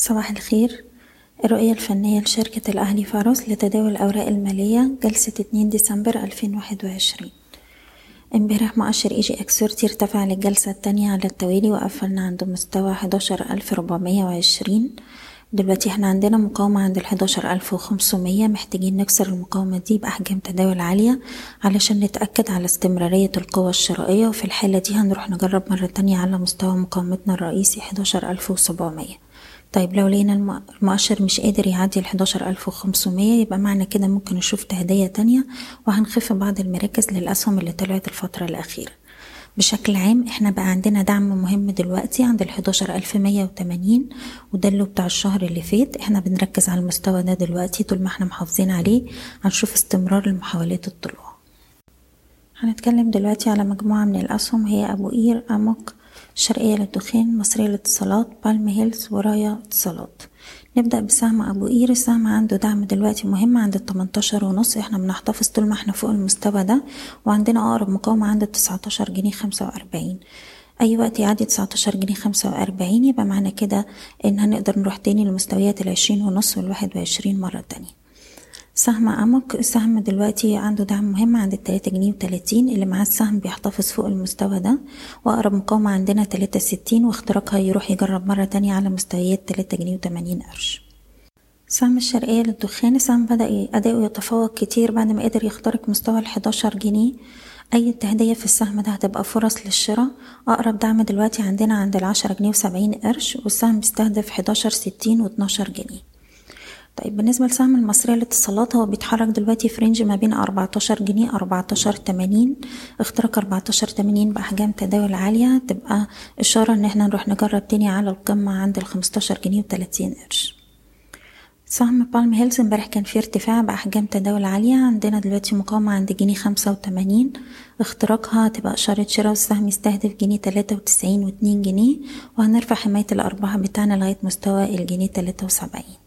صباح الخير. الرؤية الفنية لشركة الأهلي فاروس لتداول الأوراق المالية جلسة اتنين ديسمبر ألفين واحد وعشرين. امبارح مؤشر EGX thirty ارتفع للجلسة التانية على التوالي وقفلنا عند مستوى حداشر ألف ربعمية وعشرين. دلوقتي إحنا عندنا مقاومة عند ألف وخمسمية. محتاجين نكسر المقاومة دي بأحجام تداول عالية علشان نتأكد على استمرارية القوة الشرائية. وفي الحالة دي هنروح نجرب مرة تانية على مستوى مقاومتنا الرئيسي حداشر ألف وسبعمية. طيب لو لقينا المؤشر مش قادر يعدي ألف وخمسمية يبقى معنى كده ممكن نشوف تهدية تانية وهنخف بعض المراكز للأسهم اللي طلعت الفترة الأخيرة. بشكل عام إحنا بقى عندنا دعم مهم دلوقتي عند مية وتمانين وده اللي بتاع الشهر اللي فات. إحنا بنركز على المستوى ده دلوقتي طول ما إحنا محافظين عليه هنشوف استمرار المحاولات الطلوع. هنتكلم دلوقتي على مجموعة من الأسهم هي أبو قير أموك الشرقية للدخان مصرية للاتصالات بالم هيلز ورايا اتصالات. نبدأ بسهم أبو قير. السهم عنده دعم دلوقتي مهم عند التمنتاشر ونص. إحنا بنحتفظ طول ما إحنا فوق المستوى ده وعندنا أقرب مقاومة عند التسعتاشر جنيه خمسة وأربعين. أي وقت يعدي تسعتاشر جنيه خمسة وأربعين يبقى معنى كده إن هنقدر نروح تاني لمستويات العشرين ونص والواحد وعشرين مرة تانية. سهم أمك. السهم دلوقتي عنده دعم مهم عند التلاتة جنيه وتلاتين اللي معاه السهم بيحتفظ فوق المستوى ده. وأقرب مقاومة عندنا تلاتة ستين واختراقها يروح يجرب مرة تانية على مستويات تلاتة جنيه وتمانين قرش. سهم الشرقية للدخان. السهم بدأ أداؤه يتفوق كتير بعد ما قدر يخترق مستوى الحداشر جنيه. أي تهدية في السهم ده هتبقى فرص للشراء. أقرب دعم دلوقتي عندنا عند العشرة جنيه وسبعين قرش والسهم بيستهدف حداشر ستين واتناشر جنيه. طيب بالنسبة لسهم المصرية للاتصالات هو بيتحرك دلوقتي في رينج ما بين أربعتاشر جنيه أربعتاشر تمانين. اختراق أربعتاشر تمانين بأحجام تداول عالية تبقى إشارة إن إحنا نروح نجرب تاني على القمة عند الخمستاشر جنيه وتلاتين قرش. سهم Palm Hills امبارح كان فيه ارتفاع بأحجام تداول عالية. عندنا دلوقتي مقاومة عند جنيه خمسة وتمانين. اختراقها تبقى إشارة شراء والسهم يستهدف جنيه تلاتة وتسعين واتنين جنيه. وهنرفع حماية الأرباح بتاعنا لغاية مستوى الجنيه تلاتة وسبعين.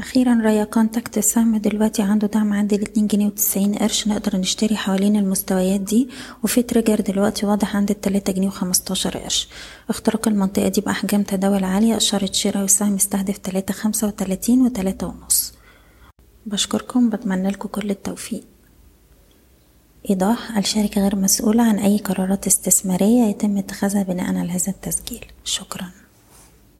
أخيرا رايا Contact السهم دلوقتي عنده دعم عند الاتنين جنيه وتسعين قرش نقدر نشتري حوالين المستويات دي وفي تريجر دلوقتي واضح عند التلاتة جنيه وخمستاشر قرش. اختراق المنطقة دي بأحجام تداول عالية إشارة شراء والسهم يستهدف تلاتة خمسة وتلاتين وتلاتة ونص. بشكركم بتمنى لكم كل التوفيق. إيضاح الشركة غير مسؤولة عن أي قرارات استثمارية يتم اتخاذها بناء على هذا التسجيل. شكراً.